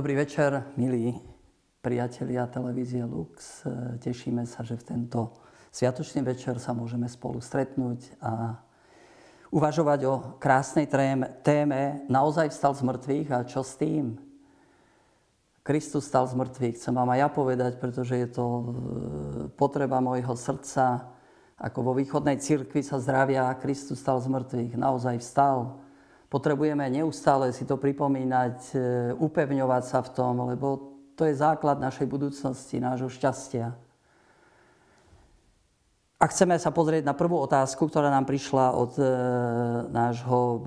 Dobrý večer, milí priatelia televízie Lux. Tešíme sa, že v tento sviatočný večer sa môžeme spolu stretnúť a uvažovať o krásnej téme Naozaj vstal z mŕtvych a čo s tým? Kristus stal z mŕtvych, chcem vám aj ja povedať, pretože je to e, potreba môjho srdca. Ako vo východnej cirkvi sa zdravia, Kristus stal z mŕtvych, naozaj vstal potrebujeme neustále si to pripomínať, e, upevňovať sa v tom, lebo to je základ našej budúcnosti, nášho šťastia. A chceme sa pozrieť na prvú otázku, ktorá nám prišla od e, nášho e,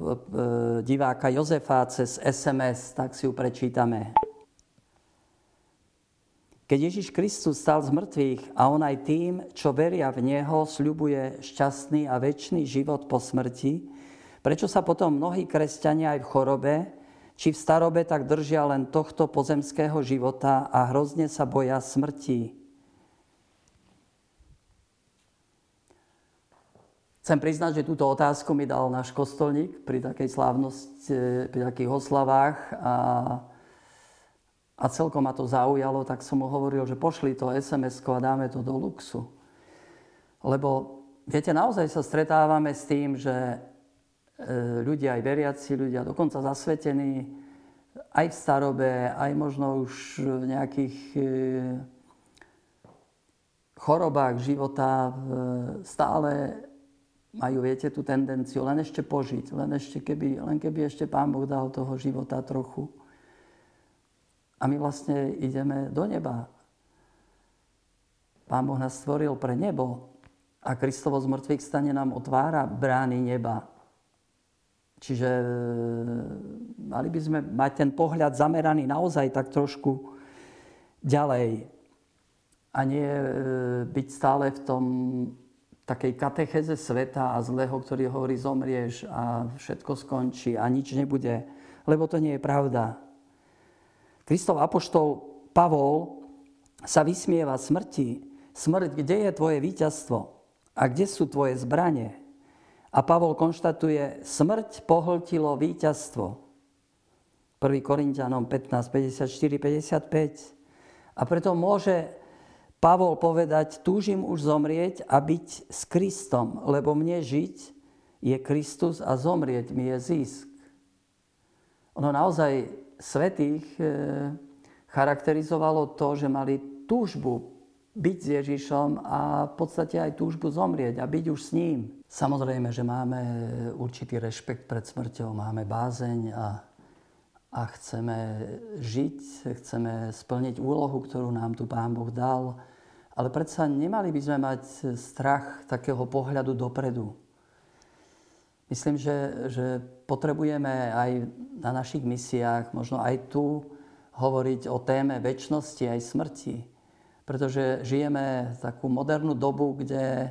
diváka Jozefa cez SMS, tak si ju prečítame. Keď Ježiš Kristus stal z mŕtvych a on aj tým, čo veria v Neho, sľubuje šťastný a väčší život po smrti, Prečo sa potom mnohí kresťania aj v chorobe, či v starobe tak držia len tohto pozemského života a hrozne sa boja smrti? Chcem priznať, že túto otázku mi dal náš kostolník pri takej slávnosti, pri takých oslavách a, a celkom ma to zaujalo, tak som mu hovoril, že pošli to sms a dáme to do luxu. Lebo viete, naozaj sa stretávame s tým, že ľudia, aj veriaci ľudia, dokonca zasvetení, aj v starobe, aj možno už v nejakých e, chorobách života stále majú, viete, tú tendenciu len ešte požiť, len, ešte keby, len keby ešte Pán Boh dal toho života trochu. A my vlastne ideme do neba. Pán Boh nás stvoril pre nebo a Kristovo z mŕtvych stane nám otvára brány neba. Čiže e, mali by sme mať ten pohľad zameraný naozaj tak trošku ďalej. A nie e, byť stále v tom takej katecheze sveta a zlého, ktorý hovorí zomrieš a všetko skončí a nič nebude. Lebo to nie je pravda. Kristov apoštol Pavol sa vysmieva smrti. Smrť, kde je tvoje víťazstvo? A kde sú tvoje zbranie? A Pavol konštatuje, smrť pohltilo víťazstvo. 1. Korintianom 15, 54, 55. A preto môže Pavol povedať, túžim už zomrieť a byť s Kristom, lebo mne žiť je Kristus a zomrieť mi je zisk. Ono naozaj svetých e, charakterizovalo to, že mali túžbu byť s Ježišom a v podstate aj túžbu zomrieť a byť už s ním. Samozrejme, že máme určitý rešpekt pred smrťou, máme bázeň a, a chceme žiť, chceme splniť úlohu, ktorú nám tu Pán Boh dal, ale predsa nemali by sme mať strach takého pohľadu dopredu. Myslím, že, že potrebujeme aj na našich misiách, možno aj tu, hovoriť o téme väčšnosti aj smrti pretože žijeme takú modernú dobu, kde,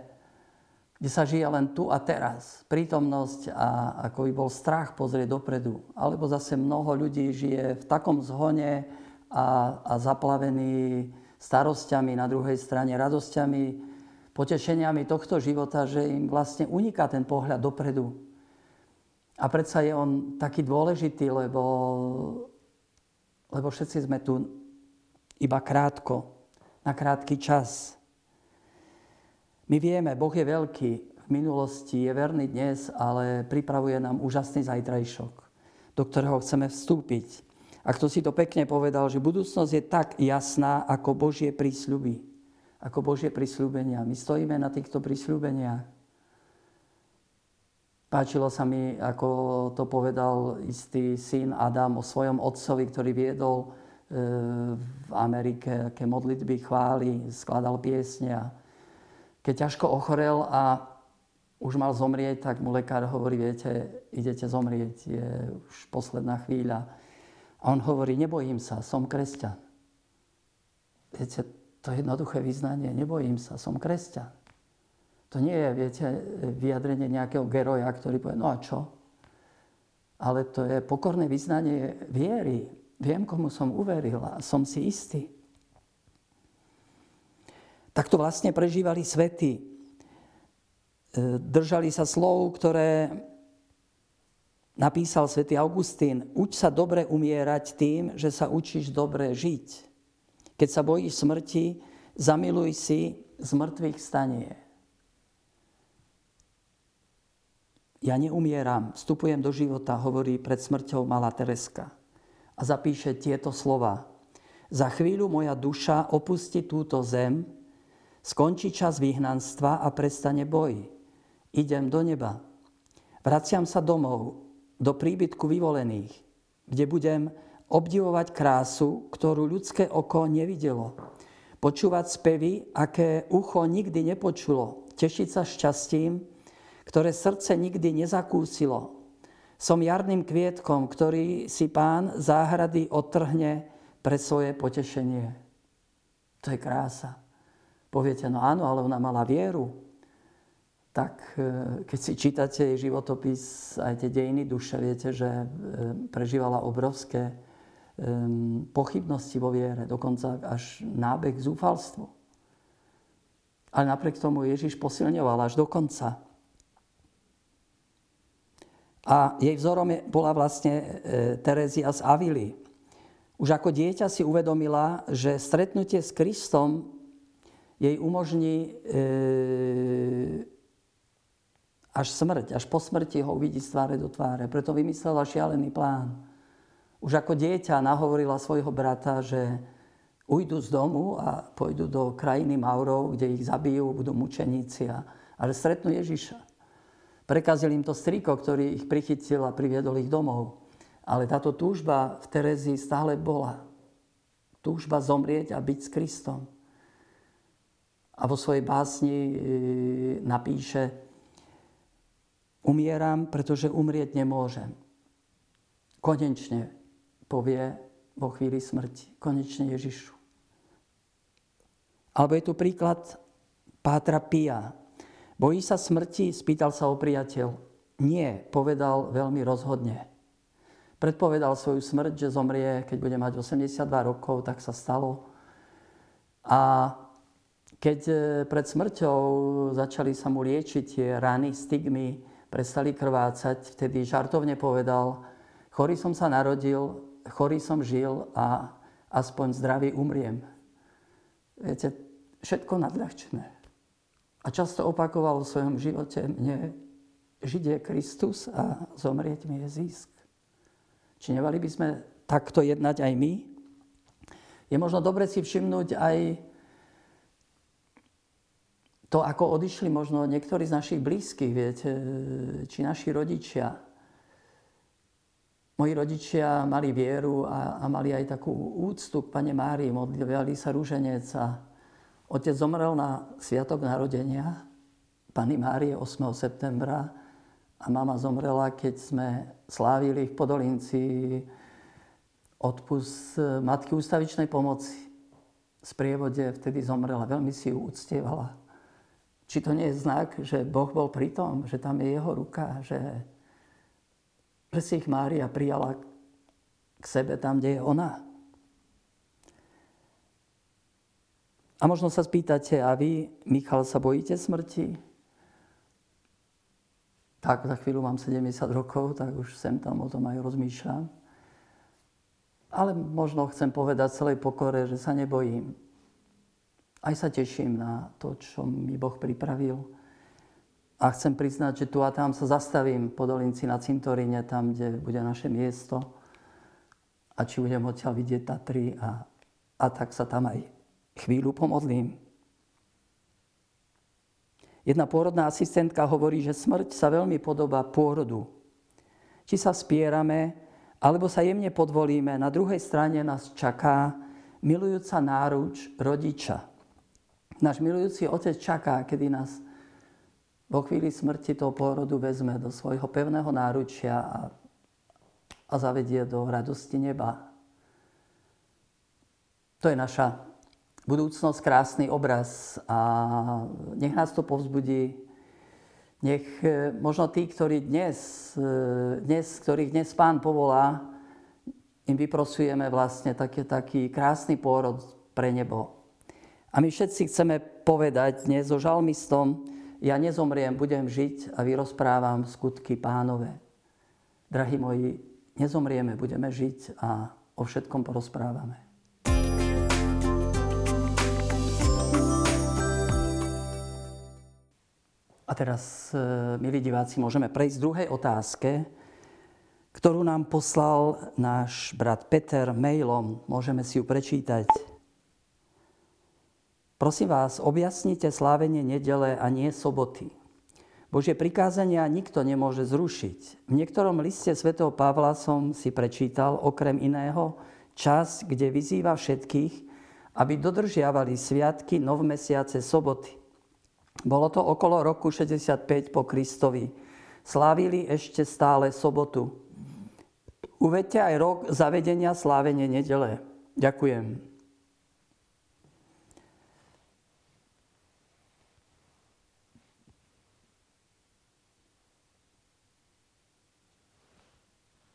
kde sa žije len tu a teraz. Prítomnosť a ako by bol strach pozrieť dopredu. Alebo zase mnoho ľudí žije v takom zhone a, a zaplavený starosťami, na druhej strane radosťami, potešeniami tohto života, že im vlastne uniká ten pohľad dopredu. A predsa je on taký dôležitý, lebo, lebo všetci sme tu iba krátko na krátky čas. My vieme, Boh je veľký, v minulosti je verný dnes, ale pripravuje nám úžasný zajtrajšok, do ktorého chceme vstúpiť. A kto si to pekne povedal, že budúcnosť je tak jasná ako Božie prísľuby. Ako Božie prísľubenia. My stojíme na týchto prísľubeniach. Páčilo sa mi, ako to povedal istý syn Adam o svojom otcovi, ktorý viedol v Amerike, aké modlitby chváli, skladal piesne a keď ťažko ochorel a už mal zomrieť, tak mu lekár hovorí, viete, idete zomrieť, je už posledná chvíľa. A on hovorí, nebojím sa, som kresťan. Viete, to je jednoduché vyznanie, nebojím sa, som kresťan. To nie je, viete, vyjadrenie nejakého geroja, ktorý povie, no a čo? Ale to je pokorné vyznanie viery, Viem, komu som uveril a som si istý. Tak to vlastne prežívali svety. E, držali sa slov, ktoré napísal svätý Augustín, uč sa dobre umierať tým, že sa učíš dobre žiť. Keď sa bojíš smrti, zamiluj si z mŕtvych stanie. Ja neumieram, vstupujem do života, hovorí pred smrťou malá Tereska. A zapíše tieto slova. Za chvíľu moja duša opustí túto zem, skončí čas vyhnanstva a prestane boj. Idem do neba. Vraciam sa domov, do príbytku vyvolených, kde budem obdivovať krásu, ktorú ľudské oko nevidelo. Počúvať spevy, aké ucho nikdy nepočulo. Tešiť sa šťastím, ktoré srdce nikdy nezakúsilo. Som jarným kvietkom, ktorý si pán záhrady otrhne pre svoje potešenie. To je krása. Poviete, no áno, ale ona mala vieru. Tak e, keď si čítate jej životopis, aj tie dejiny duše, viete, že e, prežívala obrovské pochybnosti vo viere, dokonca až nábeh k zúfalstvu. Ale napriek tomu Ježiš posilňoval až do konca. A jej vzorom bola vlastne e, Terezia z Avily. Už ako dieťa si uvedomila, že stretnutie s Kristom jej umožní e, až smrť, až po smrti ho uvidí z tváre do tváre. Preto vymyslela šialený plán. Už ako dieťa nahovorila svojho brata, že ujdu z domu a pôjdu do krajiny Maurov, kde ich zabijú, budú mučeníci a, a stretnú Ježiša. Prekazil im to striko, ktorý ich prichytil a priviedol ich domov. Ale táto túžba v Terezii stále bola. Túžba zomrieť a byť s Kristom. A vo svojej básni e, napíše Umieram, pretože umrieť nemôžem. Konečne povie vo chvíli smrti. Konečne Ježišu. Alebo je tu príklad Pátra Pia, Bojí sa smrti? Spýtal sa o priateľ. Nie, povedal veľmi rozhodne. Predpovedal svoju smrť, že zomrie, keď bude mať 82 rokov, tak sa stalo. A keď e, pred smrťou začali sa mu liečiť tie rany, stigmy, prestali krvácať, vtedy žartovne povedal, chorý som sa narodil, chorý som žil a aspoň zdravý umriem. Viete, všetko nadľahčené. A často opakoval v svojom živote, mne je Kristus a zomrieť mi je zisk. Či nevali by sme takto jednať aj my? Je možno dobre si všimnúť aj to, ako odišli možno niektorí z našich blízkych, viete, či naši rodičia. Moji rodičia mali vieru a, a mali aj takú úctu k Pane Márii, modlili sa rúženec a Otec zomrel na sviatok narodenia Pany Márie 8. septembra a mama zomrela, keď sme slávili v Podolinci odpust Matky ústavičnej pomoci. V sprievode vtedy zomrela, veľmi si ju uctievala. Či to nie je znak, že Boh bol pri tom, že tam je jeho ruka, že, že si ich Mária prijala k sebe tam, kde je ona. A možno sa spýtate, a vy, Michal, sa bojíte smrti? Tak, za chvíľu mám 70 rokov, tak už sem tam o tom aj rozmýšľam. Ale možno chcem povedať celej pokore, že sa nebojím. Aj sa teším na to, čo mi Boh pripravil. A chcem priznať, že tu a tam sa zastavím po dolinci na cintoríne, tam, kde bude naše miesto. A či budem odtiaľ vidieť Tatry a, a tak sa tam aj chvíľu pomodlím. Jedna pôrodná asistentka hovorí, že smrť sa veľmi podobá pôrodu. Či sa spierame, alebo sa jemne podvolíme, na druhej strane nás čaká milujúca náruč rodiča. Náš milujúci otec čaká, kedy nás vo chvíli smrti toho pôrodu vezme do svojho pevného náručia a, a zavedie do radosti neba. To je naša budúcnosť krásny obraz a nech nás to povzbudí. Nech e, možno tí, ktorí dnes, e, dnes, ktorých dnes Pán povolá, im vyprosujeme vlastne taký, taký krásny pôrod pre nebo. A my všetci chceme povedať dnes so žalmistom, ja nezomriem, budem žiť a vyrozprávam skutky pánové. drahí moji, nezomrieme, budeme žiť a o všetkom porozprávame. A teraz, e, milí diváci, môžeme prejsť k druhej otázke, ktorú nám poslal náš brat Peter mailom. Môžeme si ju prečítať. Prosím vás, objasnite slávenie nedele a nie soboty. Božie prikázania nikto nemôže zrušiť. V niektorom liste svätého Pavla som si prečítal, okrem iného, čas, kde vyzýva všetkých, aby dodržiavali sviatky novmesiace soboty. Bolo to okolo roku 65 po Kristovi. Slávili ešte stále sobotu. Uvedte aj rok zavedenia slávenie nedele. Ďakujem.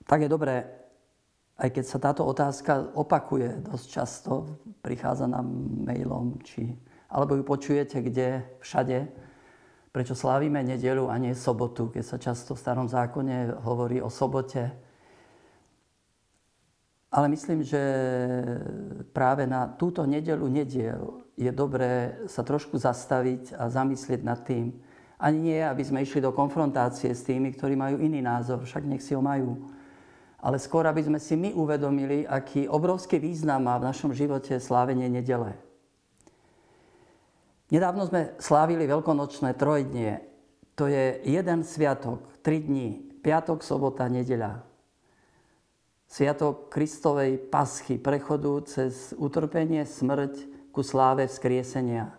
Tak je dobré, aj keď sa táto otázka opakuje dosť často, prichádza nám mailom, či, alebo ju počujete kde, všade, prečo slávime nedelu a nie sobotu, keď sa často v starom zákone hovorí o sobote. Ale myslím, že práve na túto nedelu nediel je dobré sa trošku zastaviť a zamyslieť nad tým. Ani nie, aby sme išli do konfrontácie s tými, ktorí majú iný názor, však nech si ho majú ale skôr, aby sme si my uvedomili, aký obrovský význam má v našom živote slávenie nedele. Nedávno sme slávili veľkonočné trojdnie. To je jeden sviatok, tri dní, piatok, sobota, nedeľa. Sviatok Kristovej paschy, prechodu cez utrpenie, smrť ku sláve vzkriesenia.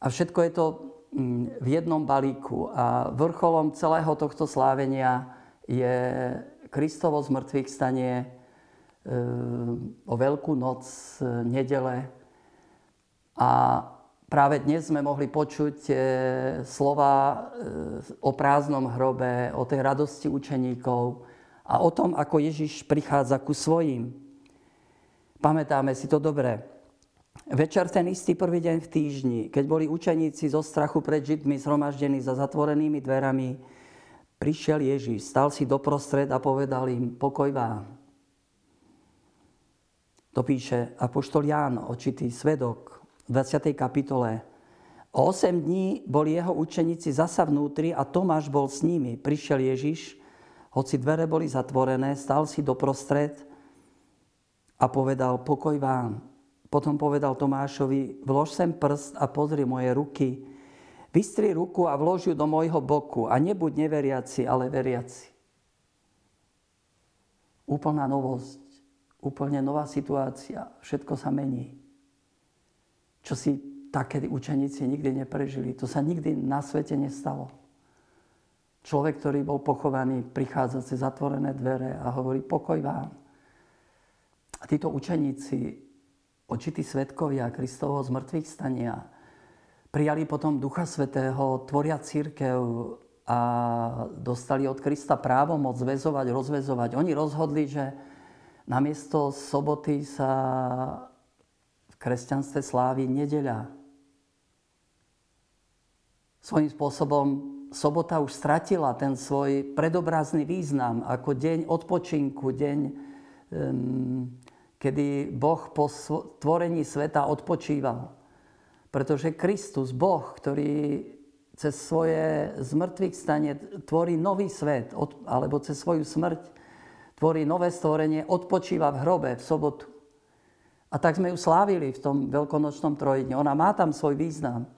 A všetko je to mm, v jednom balíku. A vrcholom celého tohto slávenia je Kristovo zmrtvých stanie e, o Veľkú noc, e, nedele. A práve dnes sme mohli počuť e, slova o prázdnom hrobe, o tej radosti učeníkov a o tom, ako Ježiš prichádza ku svojim. Pamätáme si to dobre. Večer ten istý prvý deň v týždni, keď boli učeníci zo strachu pred Židmi zhromaždení za zatvorenými dverami, prišiel Ježíš, stal si doprostred a povedal im, pokoj vám. To píše Apoštol Ján, očitý svedok v 20. kapitole. O 8 dní boli jeho učeníci zasa vnútri a Tomáš bol s nimi. Prišiel Ježiš, hoci dvere boli zatvorené, stal si doprostred a povedal, pokoj vám. Potom povedal Tomášovi, vlož sem prst a pozri moje ruky, Vystri ruku a vlož ju do môjho boku a nebuď neveriaci, ale veriaci. Úplná novosť, úplne nová situácia, všetko sa mení. Čo si také učeníci nikdy neprežili. To sa nikdy na svete nestalo. Človek, ktorý bol pochovaný, prichádza cez zatvorené dvere a hovorí pokoj vám. A títo učeníci, očití svetkovia Kristovho zmrtvých stania, prijali potom Ducha Svetého, tvoria církev a dostali od Krista právo moc zväzovať, rozvezovať. Oni rozhodli, že namiesto soboty sa v kresťanstve slávi nedeľa. Svojím spôsobom sobota už stratila ten svoj predobrazný význam ako deň odpočinku, deň, kedy Boh po tvorení sveta odpočíval. Pretože Kristus, Boh, ktorý cez svoje zmrtvých stane tvorí nový svet, alebo cez svoju smrť tvorí nové stvorenie, odpočíva v hrobe v sobotu. A tak sme ju slávili v tom veľkonočnom trojdni. Ona má tam svoj význam,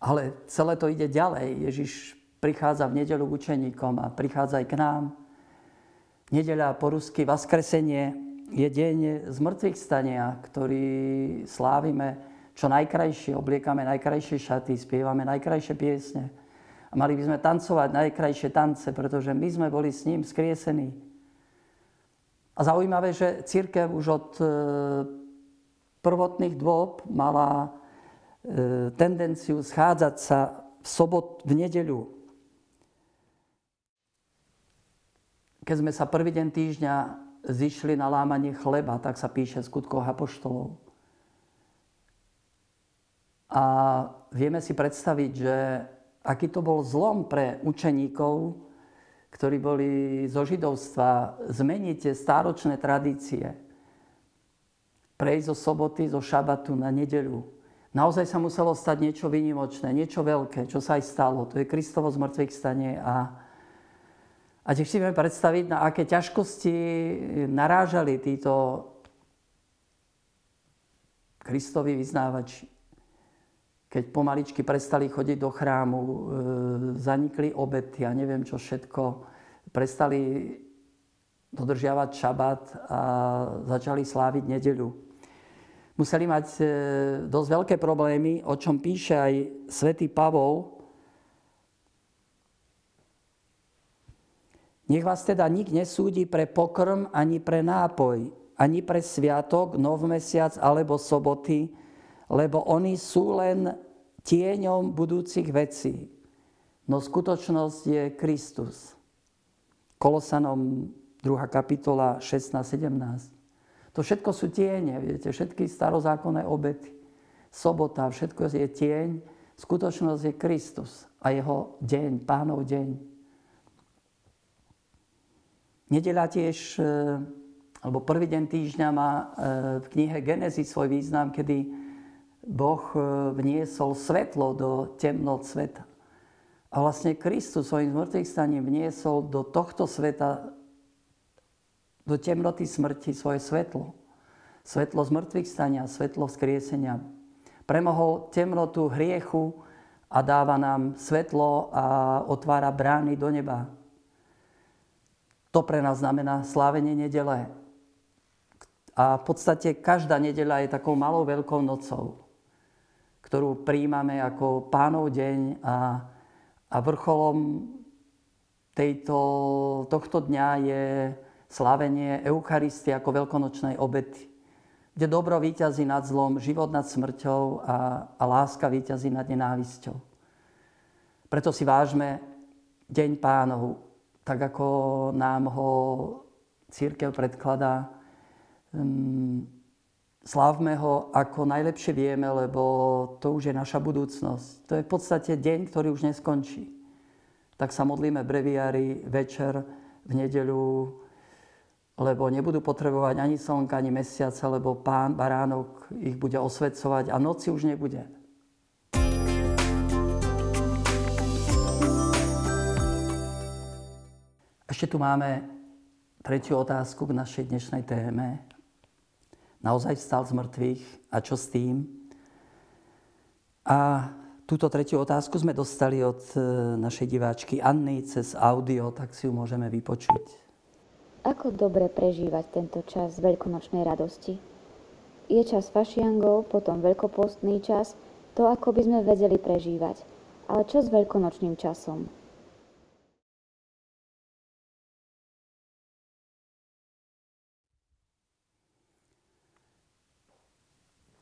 ale celé to ide ďalej. Ježiš prichádza v nedelu k učeníkom a prichádza aj k nám. Nedeľa po rusky Vaskresenie je deň zmrtvých stania, ktorý slávime čo najkrajšie, obliekame najkrajšie šaty, spievame najkrajšie piesne. A mali by sme tancovať najkrajšie tance, pretože my sme boli s ním skriesení. A zaujímavé, že církev už od e, prvotných dôb mala e, tendenciu schádzať sa v sobot, v nedeľu. Keď sme sa prvý deň týždňa zišli na lámanie chleba, tak sa píše v skutkoch apoštolov. A vieme si predstaviť, že aký to bol zlom pre učeníkov, ktorí boli zo židovstva, zmeniť tie stáročné tradície. Prejsť zo soboty, zo šabatu na nedeľu. Naozaj sa muselo stať niečo vynimočné, niečo veľké, čo sa aj stalo. To je Kristovo zmrtvých stane a, a tiež si vieme predstaviť, na aké ťažkosti narážali títo Kristovi vyznávači keď pomaličky prestali chodiť do chrámu, e, zanikli obety a neviem čo všetko, prestali dodržiavať šabat a začali sláviť nedeľu. Museli mať e, dosť veľké problémy, o čom píše aj svätý Pavol. Nech vás teda nik nesúdi pre pokrm ani pre nápoj, ani pre sviatok, nov mesiac alebo soboty, lebo oni sú len tieňom budúcich vecí. No skutočnosť je Kristus. Kolosanom 2. kapitola 16-17. To všetko sú tiene, viete, všetky starozákonné obety. Sobota, všetko je tieň, skutočnosť je Kristus a jeho deň, pánov deň. Nedeľa tiež, e, alebo prvý deň týždňa má e, v knihe Genesis svoj význam, kedy Boh e, vniesol svetlo do temnot sveta. A vlastne Kristus svojim zmrtvých staním vniesol do tohto sveta, do temnoty smrti svoje svetlo. Svetlo zmrtvých stania, svetlo vzkriesenia. Premohol temnotu hriechu a dáva nám svetlo a otvára brány do neba. To pre nás znamená slávenie nedele. A v podstate každá nedeľa je takou malou veľkou nocou ktorú príjmame ako pánov deň a, a vrcholom tejto, tohto dňa je slavenie Eucharistie ako veľkonočnej obety, kde dobro víťazí nad zlom, život nad smrťou a, a láska víťazí nad nenávisťou. Preto si vážme Deň pánov, tak ako nám ho církev predkladá. Um, Slávme ho ako najlepšie vieme, lebo to už je naša budúcnosť. To je v podstate deň, ktorý už neskončí. Tak sa modlíme breviári večer v nedeľu, lebo nebudú potrebovať ani slnka, ani mesiaca, lebo pán baránok ich bude osvedcovať a noci už nebude. Ešte tu máme tretiu otázku k našej dnešnej téme naozaj vstal z mŕtvych a čo s tým? A túto tretiu otázku sme dostali od e, našej diváčky Anny cez audio, tak si ju môžeme vypočuť. Ako dobre prežívať tento čas veľkonočnej radosti? Je čas fašiangov, potom veľkopostný čas, to ako by sme vedeli prežívať. Ale čo s veľkonočným časom?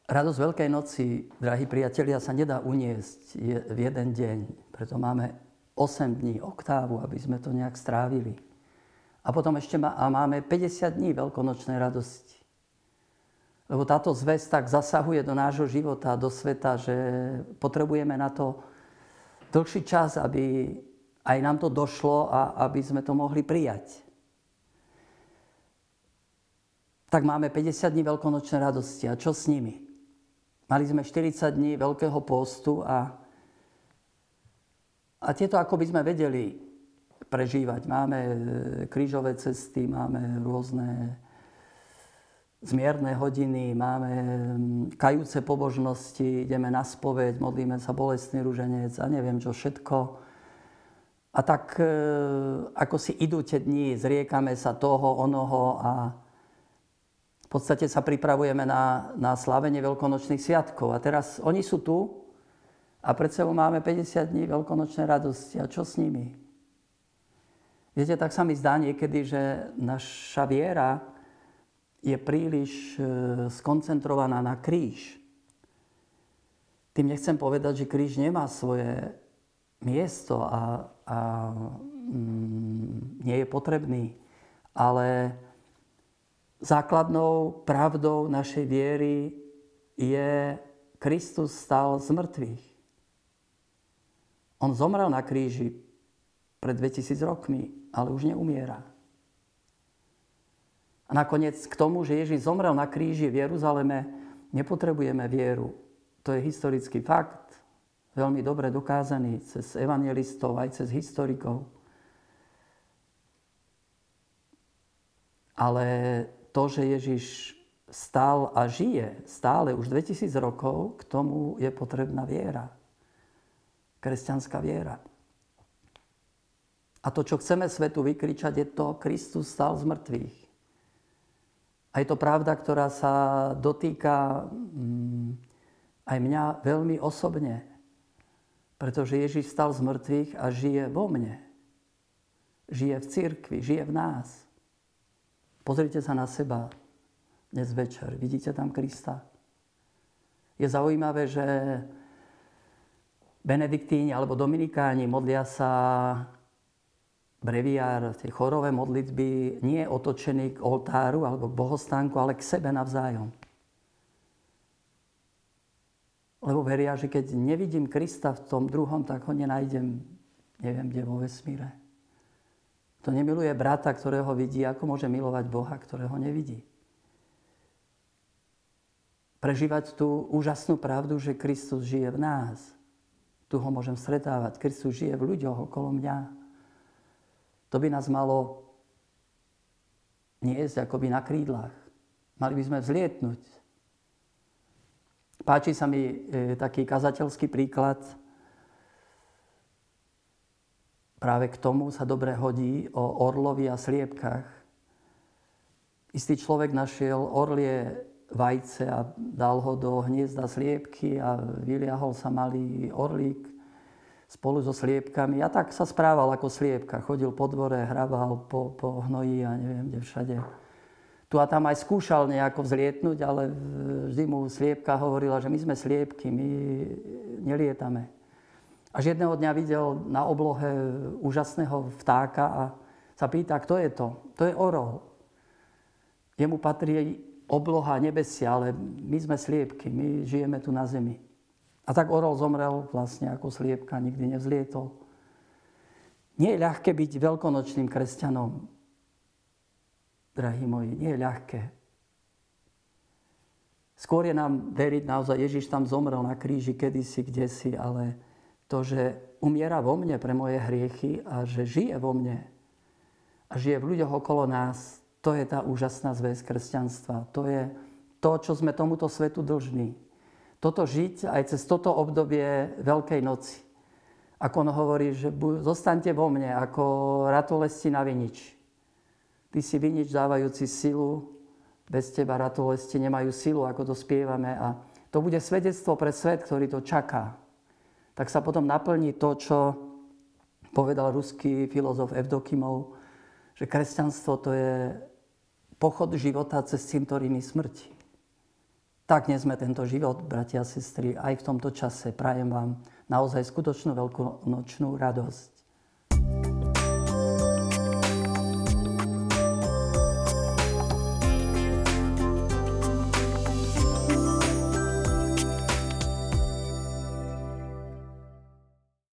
Radosť Veľkej noci, drahí priatelia, sa nedá uniesť v jeden deň. Preto máme 8 dní, oktávu, aby sme to nejak strávili. A potom ešte má, a máme 50 dní veľkonočnej radosti. Lebo táto zväz tak zasahuje do nášho života, do sveta, že potrebujeme na to dlhší čas, aby aj nám to došlo a aby sme to mohli prijať. Tak máme 50 dní veľkonočnej radosti. A čo s nimi? Mali sme 40 dní Veľkého postu a, a tieto ako by sme vedeli prežívať. Máme e, krížové cesty, máme rôzne zmierne hodiny, máme kajúce pobožnosti, ideme na spoveď, modlíme sa bolestný ruženec a neviem čo všetko. A tak e, ako si idú tie dni, zriekame sa toho, onoho a v podstate sa pripravujeme na, na slavenie veľkonočných sviatkov. A teraz oni sú tu a pred sebou máme 50 dní veľkonočnej radosti. A čo s nimi? Viete, tak sa mi zdá niekedy, že naša viera je príliš e, skoncentrovaná na kríž. Tým nechcem povedať, že kríž nemá svoje miesto a, a mm, nie je potrebný, ale Základnou pravdou našej viery je Kristus stal z mŕtvych. On zomrel na kríži pred 2000 rokmi, ale už neumiera. A nakoniec k tomu, že Ježiš zomrel na kríži v Jeruzaleme, nepotrebujeme vieru. To je historický fakt, veľmi dobre dokázaný cez evangelistov, aj cez historikov. Ale to, že Ježiš stál a žije stále už 2000 rokov, k tomu je potrebná viera. Kresťanská viera. A to, čo chceme svetu vykričať, je to, Kristus stal z mŕtvych. A je to pravda, ktorá sa dotýka mm, aj mňa veľmi osobne. Pretože Ježiš stal z mŕtvych a žije vo mne. Žije v cirkvi, žije v nás. Pozrite sa na seba dnes večer. Vidíte tam Krista? Je zaujímavé, že benediktíni alebo dominikáni modlia sa breviár, tie chorové modlitby nie otočený k oltáru alebo k bohostánku, ale k sebe navzájom. Lebo veria, že keď nevidím Krista v tom druhom, tak ho nenájdem, neviem, kde vo vesmíre. To nemiluje brata, ktorého vidí, ako môže milovať Boha, ktorého nevidí. Prežívať tú úžasnú pravdu, že Kristus žije v nás. Tu ho môžem stretávať. Kristus žije v ľuďoch okolo mňa. To by nás malo niesť akoby na krídlach. Mali by sme vzlietnúť. Páči sa mi e, taký kazateľský príklad. Práve k tomu sa dobre hodí o orlovi a sliepkách. Istý človek našiel orlie vajce a dal ho do hniezda sliepky a vyliahol sa malý orlík spolu so sliepkami. A tak sa správal ako sliepka. Chodil po dvore, hrabal po, po hnoji a neviem kde všade. Tu a tam aj skúšal nejako vzlietnúť, ale vždy mu sliepka hovorila, že my sme sliepky, my nelietame. Až jedného dňa videl na oblohe úžasného vtáka a sa pýta, kto je to? To je orol. Jemu patrí obloha nebesia, ale my sme sliepky, my žijeme tu na zemi. A tak orol zomrel vlastne ako sliepka, nikdy nevzlietol. Nie je ľahké byť veľkonočným kresťanom, drahí moji, nie je ľahké. Skôr je nám veriť naozaj, Ježiš tam zomrel na kríži kedysi, kdesi, ale to, že umiera vo mne pre moje hriechy a že žije vo mne a žije v ľuďoch okolo nás, to je tá úžasná zväz kresťanstva. To je to, čo sme tomuto svetu dlžní toto žiť aj cez toto obdobie Veľkej noci. Ako on hovorí, že zostaňte vo mne ako ratolesti na vinič. Ty si vinič dávajúci silu, bez teba ratolesti nemajú silu, ako to spievame. A to bude svedectvo pre svet, ktorý to čaká. Tak sa potom naplní to, čo povedal ruský filozof Evdokimov, že kresťanstvo to je pochod života cez cintoríny smrti. Tak dnes sme tento život, bratia a sestry, aj v tomto čase. Prajem vám naozaj skutočnú veľkonočnú radosť.